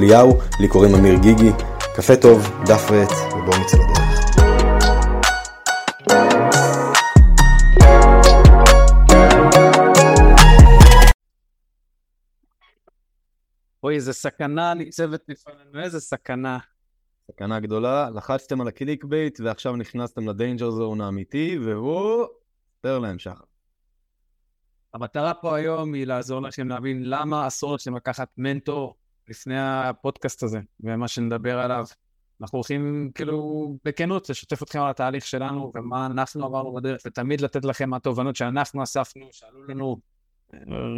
אליהו, לי קוראים אמיר גיגי. קפה טוב, דף ועט, ובואו נצא לדרך. אוי, איזה סכנה ניצבת לפנינו, איזה סכנה. סכנה גדולה, לחצתם על ה clickbait ועכשיו נכנסתם ל danger zone האמיתי, והוא... ספר להם שחר. המטרה פה היום היא לעזור לכם להבין למה אסור לכם לקחת מנטור לפני הפודקאסט הזה, ומה שנדבר עליו. אנחנו הולכים כאילו בכנות לשתף אתכם על התהליך שלנו ומה אנחנו עברנו בדרך, ותמיד לתת לכם מהתובנות שאנחנו אספנו, שעלו לנו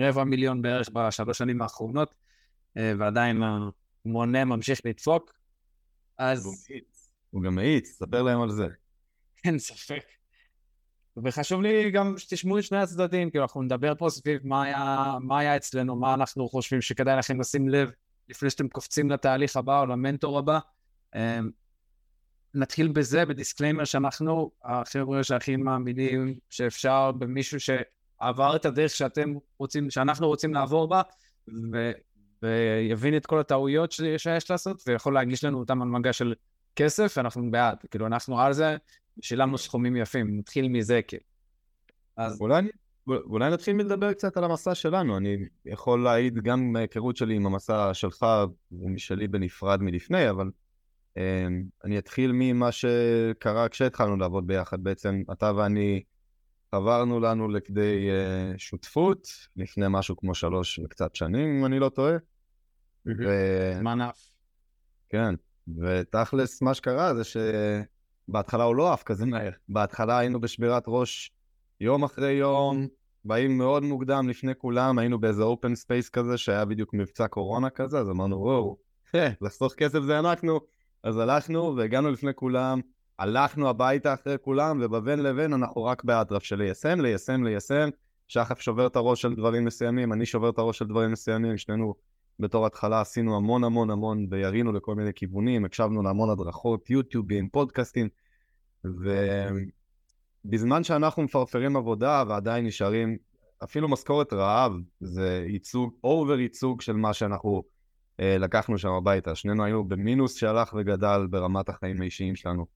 רבע מיליון בערך בשלוש שנים האחרונות, אה, ועדיין המונה ממשיך לדפוק. אז... הוא גם מאיץ, ספר להם על זה. אין ספק. וחשוב לי גם שתשמעו את שני הצדדים, כאילו אנחנו נדבר פה סביב מה היה, מה היה אצלנו, מה אנחנו חושבים שכדאי לכם לשים לב לפני שאתם קופצים לתהליך הבא או למנטור הבא. אמ, נתחיל בזה, ב disclaimer שאנחנו החבר'ה שהכי מאמינים שאפשר במישהו שעבר את הדרך שאתם רוצים, שאנחנו רוצים לעבור בה, ו, ויבין את כל הטעויות שיש לעשות, ויכול להגיש לנו אותם על מגע של כסף, אנחנו בעד. כאילו, אנחנו על זה, שילמנו סכומים יפים, נתחיל מזה, כאילו. אז... אולי, אולי נתחיל מלדבר קצת על המסע שלנו. אני יכול להעיד גם מההיכרות שלי עם המסע שלך ומשלי בנפרד מלפני, אבל אה, אני אתחיל ממה שקרה כשהתחלנו לעבוד ביחד. בעצם אתה ואני חברנו לנו לכדי אה, שותפות לפני משהו כמו שלוש וקצת שנים, אם אני לא טועה. זמן עף. כן, ותכלס מה שקרה זה שבהתחלה הוא לא עף כזה מהר. בהתחלה היינו בשבירת ראש יום אחרי יום, באים מאוד מוקדם לפני כולם, היינו באיזה open space כזה שהיה בדיוק מבצע קורונה כזה, אז אמרנו, וואו, לחסוך כסף זה אנחנו. אז הלכנו והגענו לפני כולם, הלכנו הביתה אחרי כולם, ובין לבין אנחנו רק באטרף של ליישם, ליישם, ליישם. שחף שובר את הראש של דברים מסוימים, אני שובר את הראש של דברים מסוימים, שנינו בתור התחלה עשינו המון המון המון וירינו לכל מיני כיוונים, הקשבנו להמון הדרכות, יוטיובים, פודקאסטים, ובזמן שאנחנו מפרפרים עבודה ועדיין נשארים, אפילו משכורת רעב זה ייצוג, אובר ייצוג של מה שאנחנו אה, לקחנו שם הביתה. שנינו היינו במינוס שהלך וגדל ברמת החיים האישיים שלנו,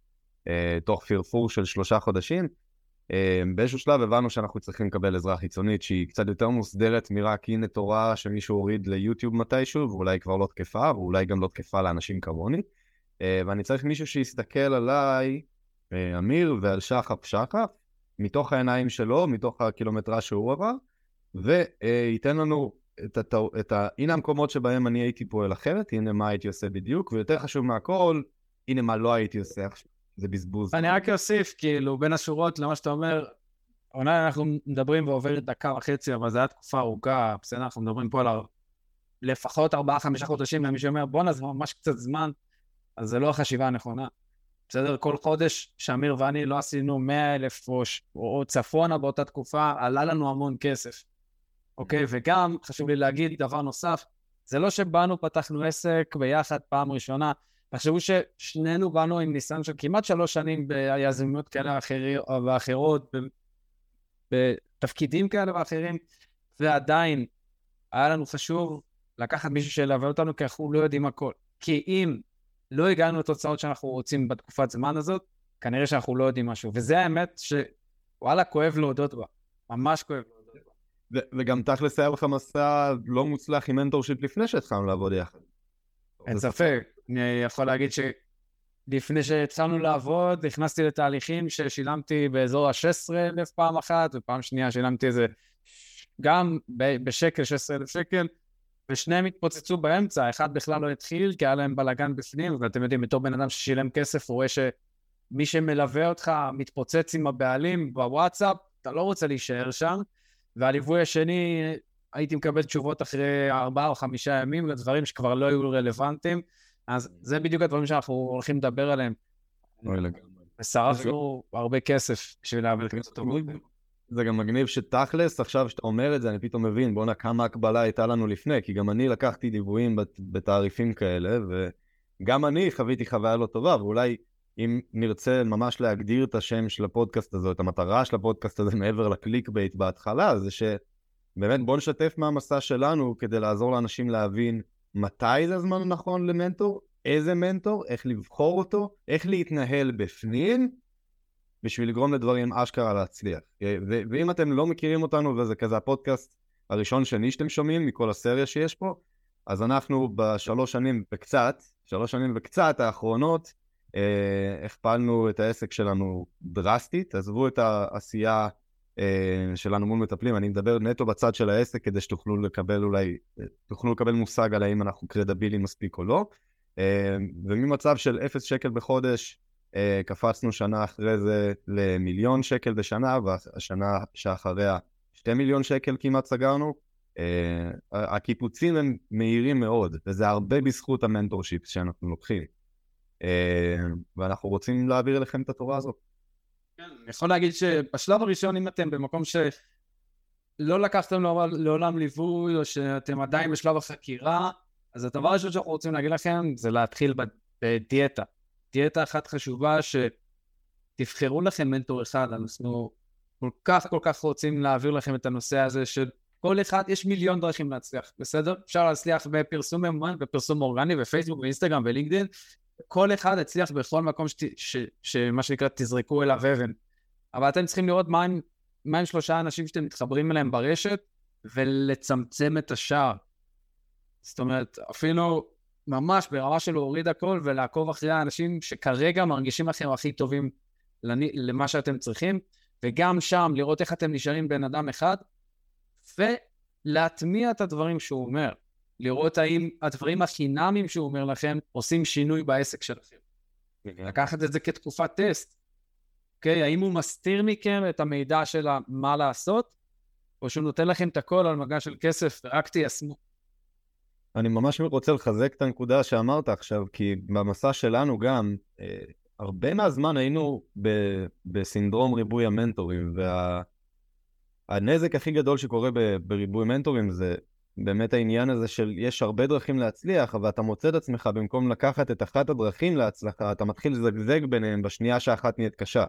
אה, תוך פרפור של שלושה חודשים. אמ, באיזשהו שלב הבנו שאנחנו צריכים לקבל עזרה חיצונית שהיא קצת יותר מוסדרת מרק הנה תורה שמישהו הוריד ליוטיוב מתישהו ואולי כבר לא תקפה ואולי גם לא תקפה לאנשים כמוני אה, ואני צריך מישהו שיסתכל עליי, אה, אמיר ועל שחף שחף מתוך העיניים שלו, מתוך הקילומטרה שהוא עבר וייתן לנו את, הת... את ה... הנה המקומות שבהם אני הייתי פועל אחרת, הנה מה הייתי עושה בדיוק ויותר חשוב מהכל, הנה מה לא הייתי עושה עכשיו. זה בזבוז. אני רק אוסיף, כאילו, בין השורות למה שאתה אומר, אולי אנחנו מדברים ועוברת דקה וחצי, אבל זו הייתה תקופה ארוכה, בסדר, אנחנו מדברים פה על לפחות ארבעה-חמישה חודשים, למי שאומר, בואנה, זה ממש קצת זמן, אז זה לא החשיבה הנכונה. בסדר, כל חודש שאמיר ואני לא עשינו מאה אלף או, או צפונה באותה תקופה, עלה לנו המון כסף. אוקיי? וגם, חשוב לי להגיד דבר נוסף, זה לא שבאנו, פתחנו עסק ביחד פעם ראשונה, תחשבו ששנינו באנו עם ניסיון של כמעט שלוש שנים ביזמיות כאלה ואחרות, בתפקידים כאלה ואחרים, ועדיין היה לנו חשוב לקחת מישהו שילווה אותנו, כי אנחנו לא יודעים הכל. כי אם לא הגענו לתוצאות שאנחנו רוצים בתקופת זמן הזאת, כנראה שאנחנו לא יודעים משהו. וזה האמת שוואלה, כואב להודות בה. ממש כואב להודות בה. וגם תכלס היה לך מסע לא מוצלח עם mentorship לפני שהתחלנו לעבוד יחד. אין ספק. אני יכול להגיד שלפני שהתחלנו לעבוד, נכנסתי לתהליכים ששילמתי באזור ה-16,000 פעם אחת, ופעם שנייה שילמתי איזה, גם בשקל, 16,000 שקל, ושניהם התפוצצו באמצע, אחד בכלל לא התחיל, כי היה להם בלאגן בפנים, ואתם יודעים, בתור בן אדם ששילם כסף, הוא רואה שמי שמלווה אותך מתפוצץ עם הבעלים בוואטסאפ, אתה לא רוצה להישאר שם, והליווי השני הייתי מקבל תשובות אחרי ארבעה או חמישה ימים לדברים שכבר לא היו רלוונטיים, אז זה בדיוק הדברים שאנחנו הולכים לדבר עליהם. ושרפנו הרבה כסף בשביל להעביר את הטובות. זה גם מגניב שתכלס, עכשיו שאתה אומר את זה, אני פתאום מבין, בואנה כמה הקבלה הייתה לנו לפני, כי גם אני לקחתי ליוויים בת- בתעריפים כאלה, וגם אני חוויתי חוויה לא טובה, ואולי אם נרצה ממש להגדיר את השם של הפודקאסט הזה, את המטרה של הפודקאסט הזה מעבר ל clickbait בהתחלה, זה שבאמת בוא נשתף מהמסע שלנו כדי לעזור לאנשים להבין מתי זה הזמן הנכון למנטור, איזה מנטור, איך לבחור אותו, איך להתנהל בפנים, בשביל לגרום לדברים אשכרה להצליח. ו- ואם אתם לא מכירים אותנו, וזה כזה הפודקאסט הראשון שני שאתם שומעים מכל הסריה שיש פה, אז אנחנו בשלוש שנים וקצת, שלוש שנים וקצת האחרונות, אה, הכפלנו את העסק שלנו דרסטית, עזבו את העשייה אה, שלנו מול מטפלים, אני מדבר נטו בצד של העסק כדי שתוכלו לקבל אולי, תוכלו לקבל מושג על האם אנחנו קרדבילים מספיק או לא. אה, וממצב של אפס שקל בחודש, אה, קפצנו שנה אחרי זה למיליון שקל בשנה, והשנה שאחריה שתי מיליון שקל כמעט סגרנו. אה, הקיפוצים הם מהירים מאוד, וזה הרבה בזכות המנטורשיפ שאנחנו לוקחים. אה, ואנחנו רוצים להעביר אליכם את התורה הזאת. כן, אני יכול להגיד שבשלב הראשון, אם אתם במקום שלא לקחתם לעולם ליווי, או שאתם עדיין בשלב החקירה, אז הדבר הראשון שאנחנו רוצים להגיד לכם זה להתחיל בדיאטה. דיאטה אחת חשובה שתבחרו לכם מנטור אחד, אנחנו כל כך כל כך רוצים להעביר לכם את הנושא הזה של כל אחד, יש מיליון דרכים להצליח, בסדר? אפשר להצליח בפרסום ממומן, בפרסום אורגני, בפייסבוק, באינסטגרם, בלינקדאין. כל אחד יצליח בכל מקום שת, ש, שמה שנקרא תזרקו אליו אבן. אבל אתם צריכים לראות מה הם, מה הם שלושה אנשים שאתם מתחברים אליהם ברשת ולצמצם את השער. זאת אומרת, אפילו ממש ברמה של להוריד הכל ולעקוב אחרי האנשים שכרגע מרגישים לכם הכי טובים למה שאתם צריכים, וגם שם לראות איך אתם נשארים בן אדם אחד, ולהטמיע את הדברים שהוא אומר. לראות האם הדברים החינמים שהוא אומר לכם עושים שינוי בעסק שלכם. לקחת את זה כתקופת טסט. אוקיי? האם הוא מסתיר מכם את המידע של מה לעשות, או שהוא נותן לכם את הכל על מגע של כסף ורק תיישמו. אני ממש רוצה לחזק את הנקודה שאמרת עכשיו, כי במסע שלנו גם, אה, הרבה מהזמן היינו ב- בסינדרום ריבוי המנטורים, והנזק וה- הכי גדול שקורה ב- בריבוי מנטורים זה באמת העניין הזה של יש הרבה דרכים להצליח, אבל אתה מוצא את עצמך במקום לקחת את אחת הדרכים להצלחה, אתה מתחיל לזגזג ביניהם בשנייה שאחת נהיית קשה.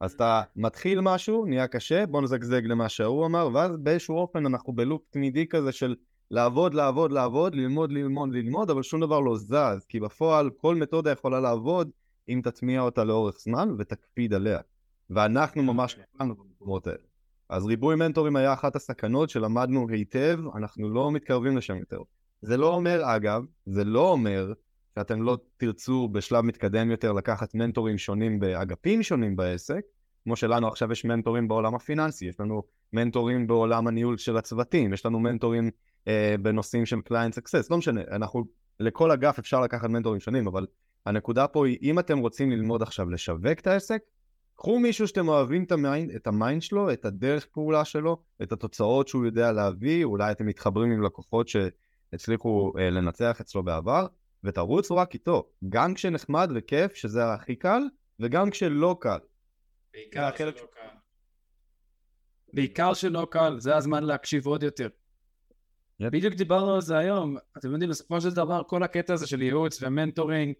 אז אתה מתחיל משהו, נהיה קשה, בוא נזגזג למה שההוא אמר, ואז באיזשהו אופן אנחנו בלופ תמידי כזה של לעבוד, לעבוד, לעבוד, ללמוד, ללמוד, ללמוד, אבל שום דבר לא זז, כי בפועל כל מתודה יכולה לעבוד אם תטמיע אותה לאורך זמן ותקפיד עליה. ואנחנו ממש נפלנו במקומות האלה. אז ריבוי מנטורים היה אחת הסכנות שלמדנו היטב, אנחנו לא מתקרבים לשם יותר. זה לא אומר, אגב, זה לא אומר שאתם לא תרצו בשלב מתקדם יותר לקחת מנטורים שונים באגפים שונים בעסק, כמו שלנו עכשיו יש מנטורים בעולם הפיננסי, יש לנו מנטורים בעולם הניהול של הצוותים, יש לנו מנטורים בנושאים של client success, לא משנה, אנחנו, לכל אגף אפשר לקחת מנטורים שונים, אבל הנקודה פה היא, אם אתם רוצים ללמוד עכשיו לשווק את העסק, קחו מישהו שאתם אוהבים את ה mind, את ה mind שלו, את הדרך פעולה שלו, את התוצאות שהוא יודע להביא, אולי אתם מתחברים עם לקוחות שהצליחו אה, לנצח אצלו בעבר, ותרוצו רק איתו, גם כשנחמד וכיף, שזה הכי קל, וגם כשלא קל. בעיקר שלא קל. בעיקר שלא קל, זה הזמן להקשיב עוד יותר. בדיוק דיברנו על זה היום, אתם יודעים, בסופו של דבר כל הקטע הזה של ייעוץ ו mentoring,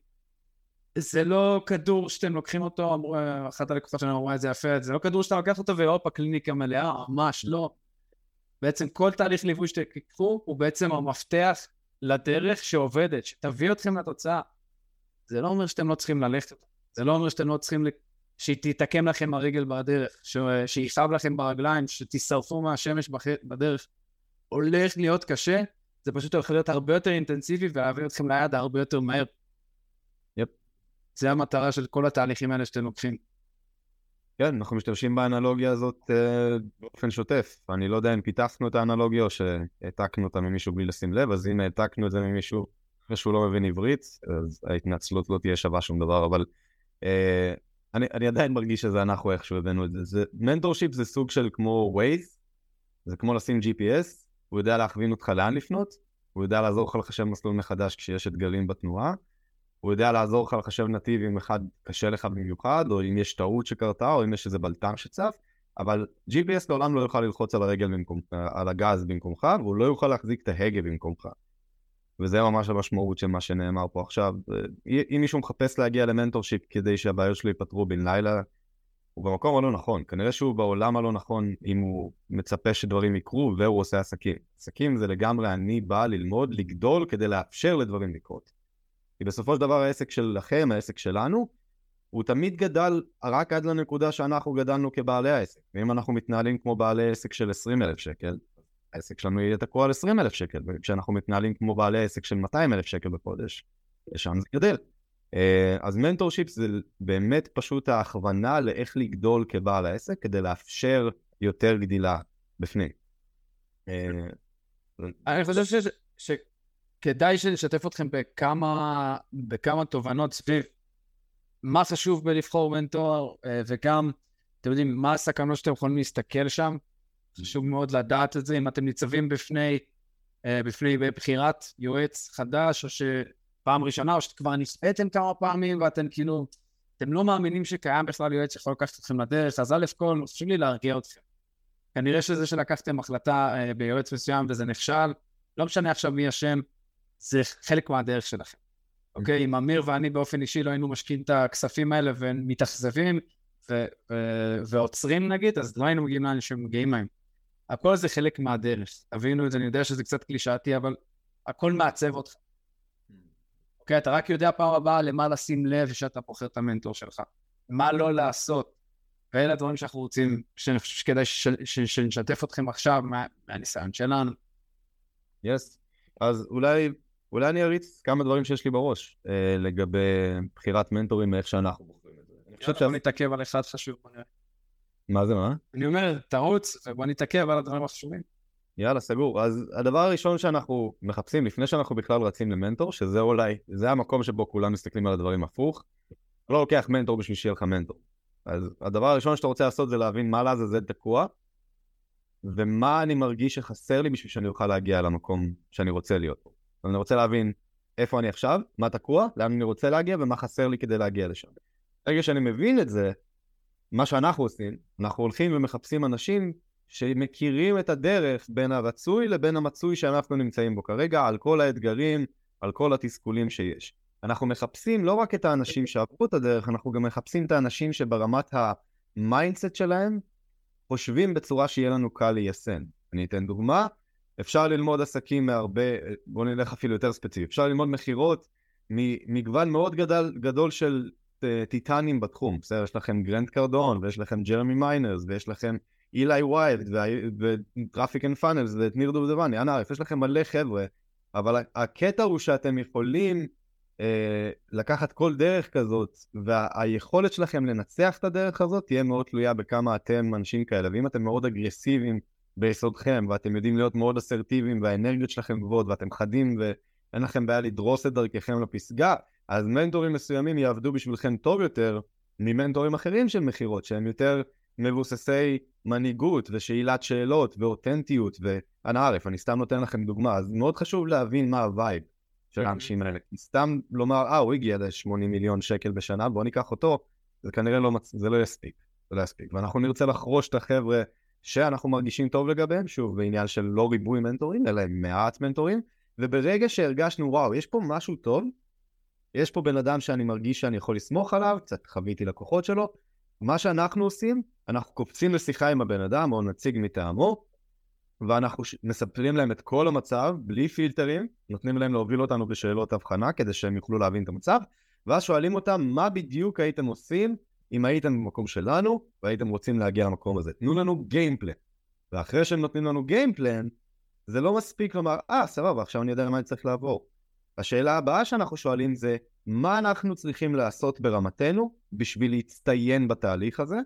זה לא כדור שאתם לוקחים אותו, אמרו, אחת הלקוחות שלנו אמרה את זה יפה, זה לא כדור שאתה לוקח אותו והופ, הקליניקה מלאה, ממש לא. בעצם כל תהליך ליווי שתקחו הוא בעצם המפתח לדרך שעובדת, שתביא אתכם לתוצאה. זה לא אומר שאתם לא צריכים ללכת, זה לא אומר שאתם לא צריכים, שתתעקם לכם הרגל בדרך, שיכאב לכם ברגליים, שתשרפו מהשמש בדרך. הולך להיות קשה, זה פשוט הולך להיות הרבה יותר אינטנסיבי ולהביא אתכם ליעד הרבה יותר מהר. yep. זה המטרה של כל התהליכים האלה שאתם לוקחים. כן, אנחנו משתמשים באנלוגיה הזאת אה, באופן שוטף. אני לא יודע אם פיתחנו את האנלוגיה או שהעתקנו אותה ממישהו בלי לשים לב, אז אם העתקנו את זה ממישהו אחרי שהוא לא מבין עברית, אז ההתנצלות לא תהיה שווה שום דבר, אבל אה, אני, אני עדיין מרגיש שזה אנחנו איכשהו הבאנו את זה. זה mentorship זה סוג של כמו Waze, זה כמו לשים GPS, הוא יודע להכווין אותך לאן לפנות, הוא יודע לעזור לך לחשב מסלול מחדש כשיש אתגרים בתנועה, הוא יודע לעזור לך לחשב נתיב אם אחד קשה לך במיוחד, או אם יש טעות שקרתה, או אם יש איזה בלת"ם שצץ, אבל GPS לעולם לא יוכל ללחוץ על הרגל במקום, על הגז במקומך, והוא לא יוכל להחזיק את ההגה במקומך. וזה ממש המשמעות של מה שנאמר פה עכשיו. אם מישהו מחפש להגיע ל mentorship כדי שהבעיות שלו ייפתרו בן לילה, הוא במקום הלא נכון. כנראה שהוא בעולם הלא נכון אם הוא מצפה שדברים יקרו והוא עושה עסקים. עסקים זה לגמרי אני בא ללמוד, לגדול כדי לאפשר לדברים לקרות. כי בסופו של דבר העסק שלכם, העסק שלנו, הוא תמיד גדל רק עד לנקודה שאנחנו גדלנו כבעלי העסק. ואם אנחנו מתנהלים כמו בעלי עסק של 20 אלף שקל, העסק שלנו יהיה תקוע על 20 אלף שקל, וכשאנחנו מתנהלים כמו בעלי עסק של 200 אלף שקל בחודש, לשם זה גדל. אה, אז מנטורשיפ זה באמת פשוט ההכוונה לאיך לגדול כבעל העסק כדי לאפשר יותר גדילה בפנים. אה, אני חושב שכדאי שנשתף אתכם בכמה, בכמה תובנות סביב מה חשוב בלבחור מנטור, אה, וגם, אתם יודעים, מה הסכנות שאתם יכולים להסתכל שם. חשוב מאוד לדעת את זה, אם אתם ניצבים בפני, בפני בחירת יועץ חדש, או ש... פעם ראשונה, או שכבר נסעתם כמה פעמים ואתם כאילו, אתם לא מאמינים שקיים בכלל יועץ שיכול לקחת אתכם לדרך, אז א' כל, חשוב לי להרגיע אתכם. כנראה שזה שלקחתם החלטה אה, ביועץ מסוים וזה נכשל, לא משנה עכשיו מי אשם, זה חלק מהדרך שלכם. אוקיי, אם אמיר ואני באופן אישי לא היינו משקיעים את הכספים האלה ומתאכזבים ועוצרים נגיד, אז לא היינו מגיעים לאן שמגיעים מהם. הכל זה חלק מהדרך. תבינו את זה, אני יודע שזה קצת קלישאתי, אבל הכל מעצב אותך. אוקיי? אתה רק יודע פעם הבאה למה לשים לב כשאתה בוחר את המנטור שלך. מה לא לעשות. ואלה הדברים שאנחנו רוצים, שאני חושב שכדאי שנשתף אתכם עכשיו מה, מהניסיון שלנו. יס. Yes. אז אולי, אולי אני אריץ כמה דברים שיש לי בראש אה, לגבי בחירת מנטורים מאיך שאנחנו בוחרים את זה. אני חושב שאני נתעכב על אחד חשוב. מה זה מה? אני אומר, תרוץ, ובוא נתעכב על הדברים החשובים. יאללה, סגור. אז הדבר הראשון שאנחנו מחפשים לפני שאנחנו בכלל רצים למנטור, שזה אולי, זה המקום שבו כולם מסתכלים על הדברים הפוך, לא לוקח מנטור בשביל שיהיה לך מנטור. אז הדבר הראשון שאתה רוצה לעשות זה להבין מה לעזאזל תקוע, ומה אני מרגיש שחסר לי בשביל שאני אוכל להגיע למקום שאני רוצה להיות פה. אני רוצה להבין איפה אני עכשיו, מה תקוע, לאן אני רוצה להגיע ומה חסר לי כדי להגיע לשם. ברגע שאני מבין את זה, מה שאנחנו עושים, אנחנו הולכים ומחפשים אנשים שמכירים את הדרך בין הרצוי לבין המצוי שאנחנו נמצאים בו כרגע, על כל האתגרים, על כל התסכולים שיש. אנחנו מחפשים לא רק את האנשים שעברו את הדרך, אנחנו גם מחפשים את האנשים שברמת ה mindset שלהם חושבים בצורה שיהיה לנו קל ליישם. אני אתן דוגמה, אפשר ללמוד עסקים מהרבה, בואו נלך אפילו יותר ספציפי, אפשר ללמוד מכירות ממגוון מאוד גדול, גדול של אה, טיטנים בתחום, בסדר? יש לכם Grant Cardone, ויש לכם Jeremy Miner's, ויש לכם Eli Wilde ו Traffic and Funnels ואת ניר דובדבני, אנא ערף, יש לכם מלא חבר'ה, אבל הקטע הוא שאתם יכולים אה, לקחת כל דרך כזאת, והיכולת שלכם לנצח את הדרך הזאת תהיה מאוד תלויה בכמה אתם אנשים כאלה, ואם אתם מאוד אגרסיביים ביסודכם, ואתם יודעים להיות מאוד אסרטיביים, והאנרגיות שלכם גבוהות, ואתם חדים, ואין לכם בעיה לדרוס את דרככם לפסגה, אז מנטורים מסוימים יעבדו בשבילכם טוב יותר ממנטורים אחרים של מכירות, שהם יותר מבוססי מנהיגות ושאלת שאלות ואותנטיות ואנא ערף, אני סתם נותן לכם דוגמה, אז מאוד חשוב להבין מה ה vibe של אוקיי. האנשים האלה. סתם לומר, אה, הוא הגיע ל-80 מיליון שקל בשנה, בוא ניקח אותו, זה כנראה לא, מצ... זה לא יספיק, זה לא יספיק. ואנחנו נרצה לחרוש את החבר'ה שאנחנו מרגישים טוב לגביהם, שוב, בעניין של לא ריבוי מנטורים, אלא מעט מנטורים, וברגע שהרגשנו, וואו, יש פה משהו טוב, יש פה בן אדם שאני מרגיש שאני יכול לסמוך עליו, קצת חוויתי לקוחות שלו, מה שאנחנו עושים, אנחנו קופצים לשיחה עם הבן אדם או נציג מטעמו, ואנחנו מספרים להם את כל המצב, בלי פילטרים, נותנים להם להוביל אותנו בשאלות הבחנה כדי שהם יוכלו להבין את המצב, ואז שואלים אותם מה בדיוק הייתם עושים אם הייתם במקום שלנו והייתם רוצים להגיע למקום הזה. תנו לנו גיימפלן. ואחרי שהם נותנים לנו גיימפלן, זה לא מספיק לומר, אה, ah, סבבה, עכשיו אני יודע מה אני צריך לעבור. השאלה הבאה שאנחנו שואלים זה, מה אנחנו צריכים לעשות ברמתנו בשביל להצטיין בתהליך הזה,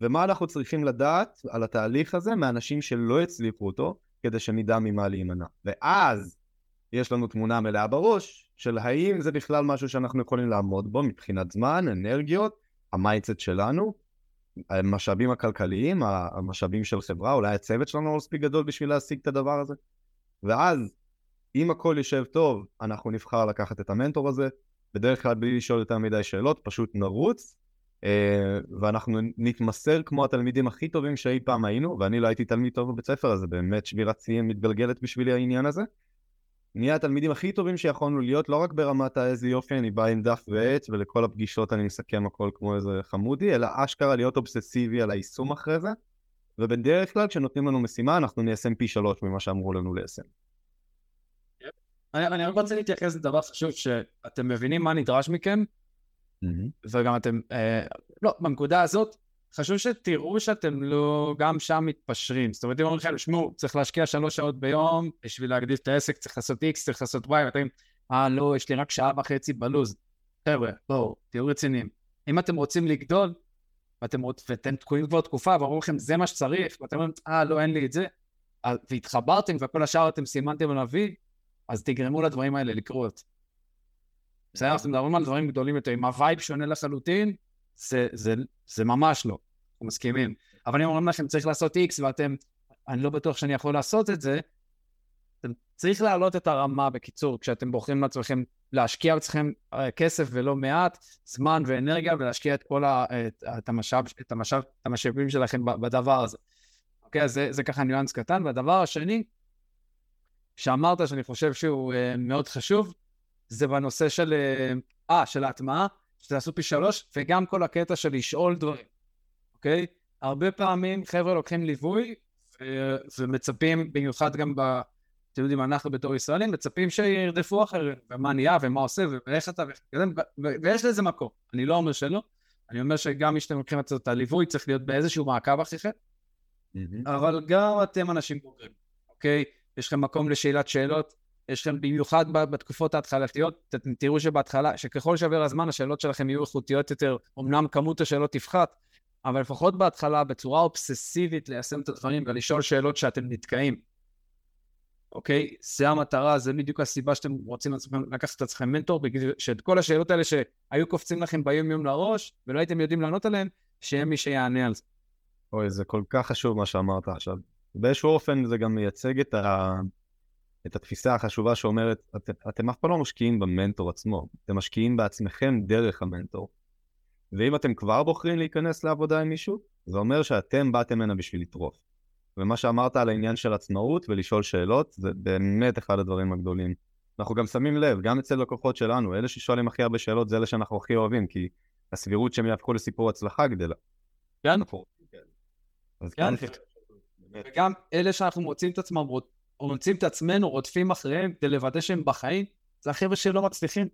ומה אנחנו צריכים לדעת על התהליך הזה מאנשים שלא הצליחו אותו, כדי שנדע ממה להימנע. ואז יש לנו תמונה מלאה בראש של האם זה בכלל משהו שאנחנו יכולים לעמוד בו מבחינת זמן, אנרגיות, ה mindset שלנו, המשאבים הכלכליים, המשאבים של חברה, אולי הצוות שלנו לא מספיק גדול בשביל להשיג את הדבר הזה. ואז, אם הכל יושב טוב, אנחנו נבחר לקחת את המנטור הזה, בדרך כלל בלי לשאול יותר מדי שאלות, פשוט נרוץ, אה, ואנחנו נתמסר כמו התלמידים הכי טובים שאי פעם היינו, ואני לא הייתי תלמיד טוב בבית ספר, אז באמת שבירת שיאים מתגלגלת בשבילי העניין הזה. נהיה התלמידים הכי טובים שיכולנו להיות, לא רק ברמת האיזה יופי, אני בא עם דף ועט, ולכל הפגישות אני מסכם הכל כמו איזה חמודי, אלא אשכרה להיות אובססיבי על היישום אחרי זה, ובדרך כלל כשנותנים לנו משימה אנחנו ניישם פי שלוש ממה שאמרו לנו ליישם. אני, אני רק רוצה להתייחס לדבר חשוב, שאתם מבינים מה נדרש מכם, mm-hmm. וגם אתם, אה, לא, בנקודה הזאת, חשוב שתראו שאתם לא גם שם מתפשרים. זאת אומרת, אם אומרים לכם, שמעו, צריך להשקיע שלוש שעות ביום, בשביל להגדיל את העסק צריך לעשות X, צריך לעשות Y, ואתם, אה, לא, יש לי רק שעה וחצי בלוז. חבר'ה, בואו, תהיו רציניים. אם אתם רוצים לגדול, ואתם, ואתם תקועים כבר תקופה, ואומרים לכם, זה מה שצריך, ואתם אומרים, אה, לא, אין לי את זה, והתחברתם, וכל השאר אתם סימנתם עליו וי, אז תגרמו לדברים האלה לקרות. בסדר? אנחנו מדברים על דברים גדולים יותר. אם ה vibe שונה לחלוטין, זה, זה, זה ממש לא. אנחנו מסכימים. אבל אם אומרים לכם צריך לעשות X ואתם, אני לא בטוח שאני יכול לעשות את זה, צריך להעלות את הרמה בקיצור, כשאתם בוחרים לעצמכם להשקיע בעצמכם אה, כסף ולא מעט, זמן ואנרגיה, ולהשקיע את כל ה, את, את, המשאב, את, המשאב, את המשאבים שלכם בדבר הזה. אוקיי, אז זה, זה ככה ניואנס קטן. והדבר השני, שאמרת שאני חושב שהוא uh, מאוד חשוב, זה בנושא של, אה, uh, של ההטמעה, שתעשו פי שלוש, וגם כל הקטע של לשאול דברים, אוקיי? הרבה פעמים חבר'ה לוקחים ליווי ו- ומצפים, במיוחד גם ב... אתם יודעים, אנחנו בתור ישראלים, מצפים שירדפו אחרים, ומה נהיה, ומה עושה, ואיך אתה, וכזה, ויש לזה מקום. אני לא אומר שלא, אני אומר שגם מי שאתם לוקחים את הליווי צריך להיות באיזשהו מעקב אחריכם, אבל גם אתם אנשים בוגרים, אוקיי? יש לכם מקום לשאלת שאלות, יש לכם במיוחד בתקופות ההתחלתיות, אתם תראו שבהתחלה, שככל שעבר הזמן השאלות שלכם יהיו איכותיות יותר, אמנם כמות השאלות תפחת, אבל לפחות בהתחלה בצורה אובססיבית ליישם את הדברים ולשאול שאלות שאתם נתקעים. אוקיי? זה המטרה, זה בדיוק הסיבה שאתם רוצים לקחת את עצמכם מנטור, בגלל שאת כל השאלות האלה שהיו קופצים לכם ביום יום לראש, ולא הייתם יודעים לענות עליהן, שיהיה מי שיענה על זה. אוי, זה כל כך חשוב מה שאמרת עכשיו. באיזשהו אופן זה גם מייצג את, ה... את התפיסה החשובה שאומרת, את, אתם אף פעם לא משקיעים במנטור עצמו, אתם משקיעים בעצמכם דרך המנטור. ואם אתם כבר בוחרים להיכנס לעבודה עם מישהו, זה אומר שאתם באתם הנה בשביל לטרוף. ומה שאמרת על העניין של עצמאות ולשאול שאלות, זה באמת אחד הדברים הגדולים. אנחנו גם שמים לב, גם אצל לקוחות שלנו, אלה ששואלים הכי הרבה שאלות זה אלה שאנחנו הכי אוהבים, כי הסבירות שהם יהפכו לסיפור הצלחה גדלה. כן. אז כן. וגם אלה שאנחנו מוצאים את עצמם, מוצאים את עצמנו רודפים אחריהם כדי לוודא שהם בחיים, זה החבר'ה שלא מצליחים.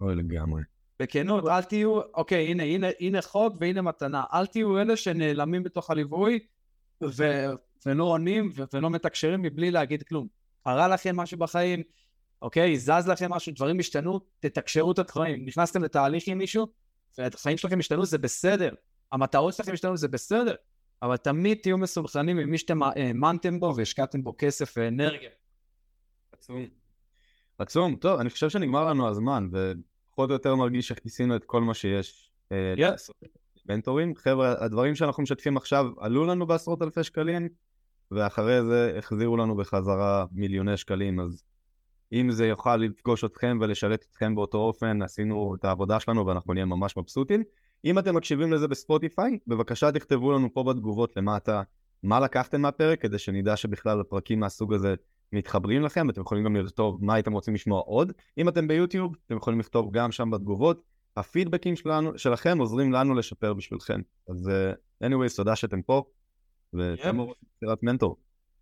אוי לגמרי. בכנות, אל תהיו, אוקיי, הנה, הנה, הנה חוק והנה מתנה. אל תהיו אלה שנעלמים בתוך הליווי ו, ולא עונים ו, ולא מתקשרים מבלי להגיד כלום. קרה לכם משהו בחיים, אוקיי, זז לכם משהו, דברים השתנו, תתקשרו את הדברים. נכנסתם לתהליך עם מישהו, והחיים שלכם השתנו, זה בסדר. המטרות שלכם השתנו, זה בסדר. אבל תמיד תהיו מסולחנים ממי שאתם האמנתם בו והשקעתם בו כסף ואנרגיה. עצום. עצום. טוב, אני חושב שנגמר לנו הזמן, ופחות או יותר מרגיש שכיסינו את כל מה שיש. אה, yes. מנטורים. חבר'ה, הדברים שאנחנו משתפים עכשיו עלו לנו בעשרות אלפי שקלים, ואחרי זה החזירו לנו בחזרה מיליוני שקלים, אז אם זה יוכל לפגוש אתכם ולשלט אתכם באותו אופן, עשינו את העבודה שלנו ואנחנו נהיה ממש מבסוטים. אם אתם מקשיבים לזה בספוטיפיי, בבקשה תכתבו לנו פה בתגובות למטה מה לקחתם מהפרק, כדי שנדע שבכלל הפרקים מהסוג הזה מתחברים לכם, אתם יכולים גם לכתוב מה הייתם רוצים לשמוע עוד. אם אתם ביוטיוב, אתם יכולים לכתוב גם שם בתגובות. הפידבקים שלנו, שלכם עוזרים לנו לשפר בשבילכם. אז uh, anyways, תודה שאתם פה, ותמור יצירת מנטור.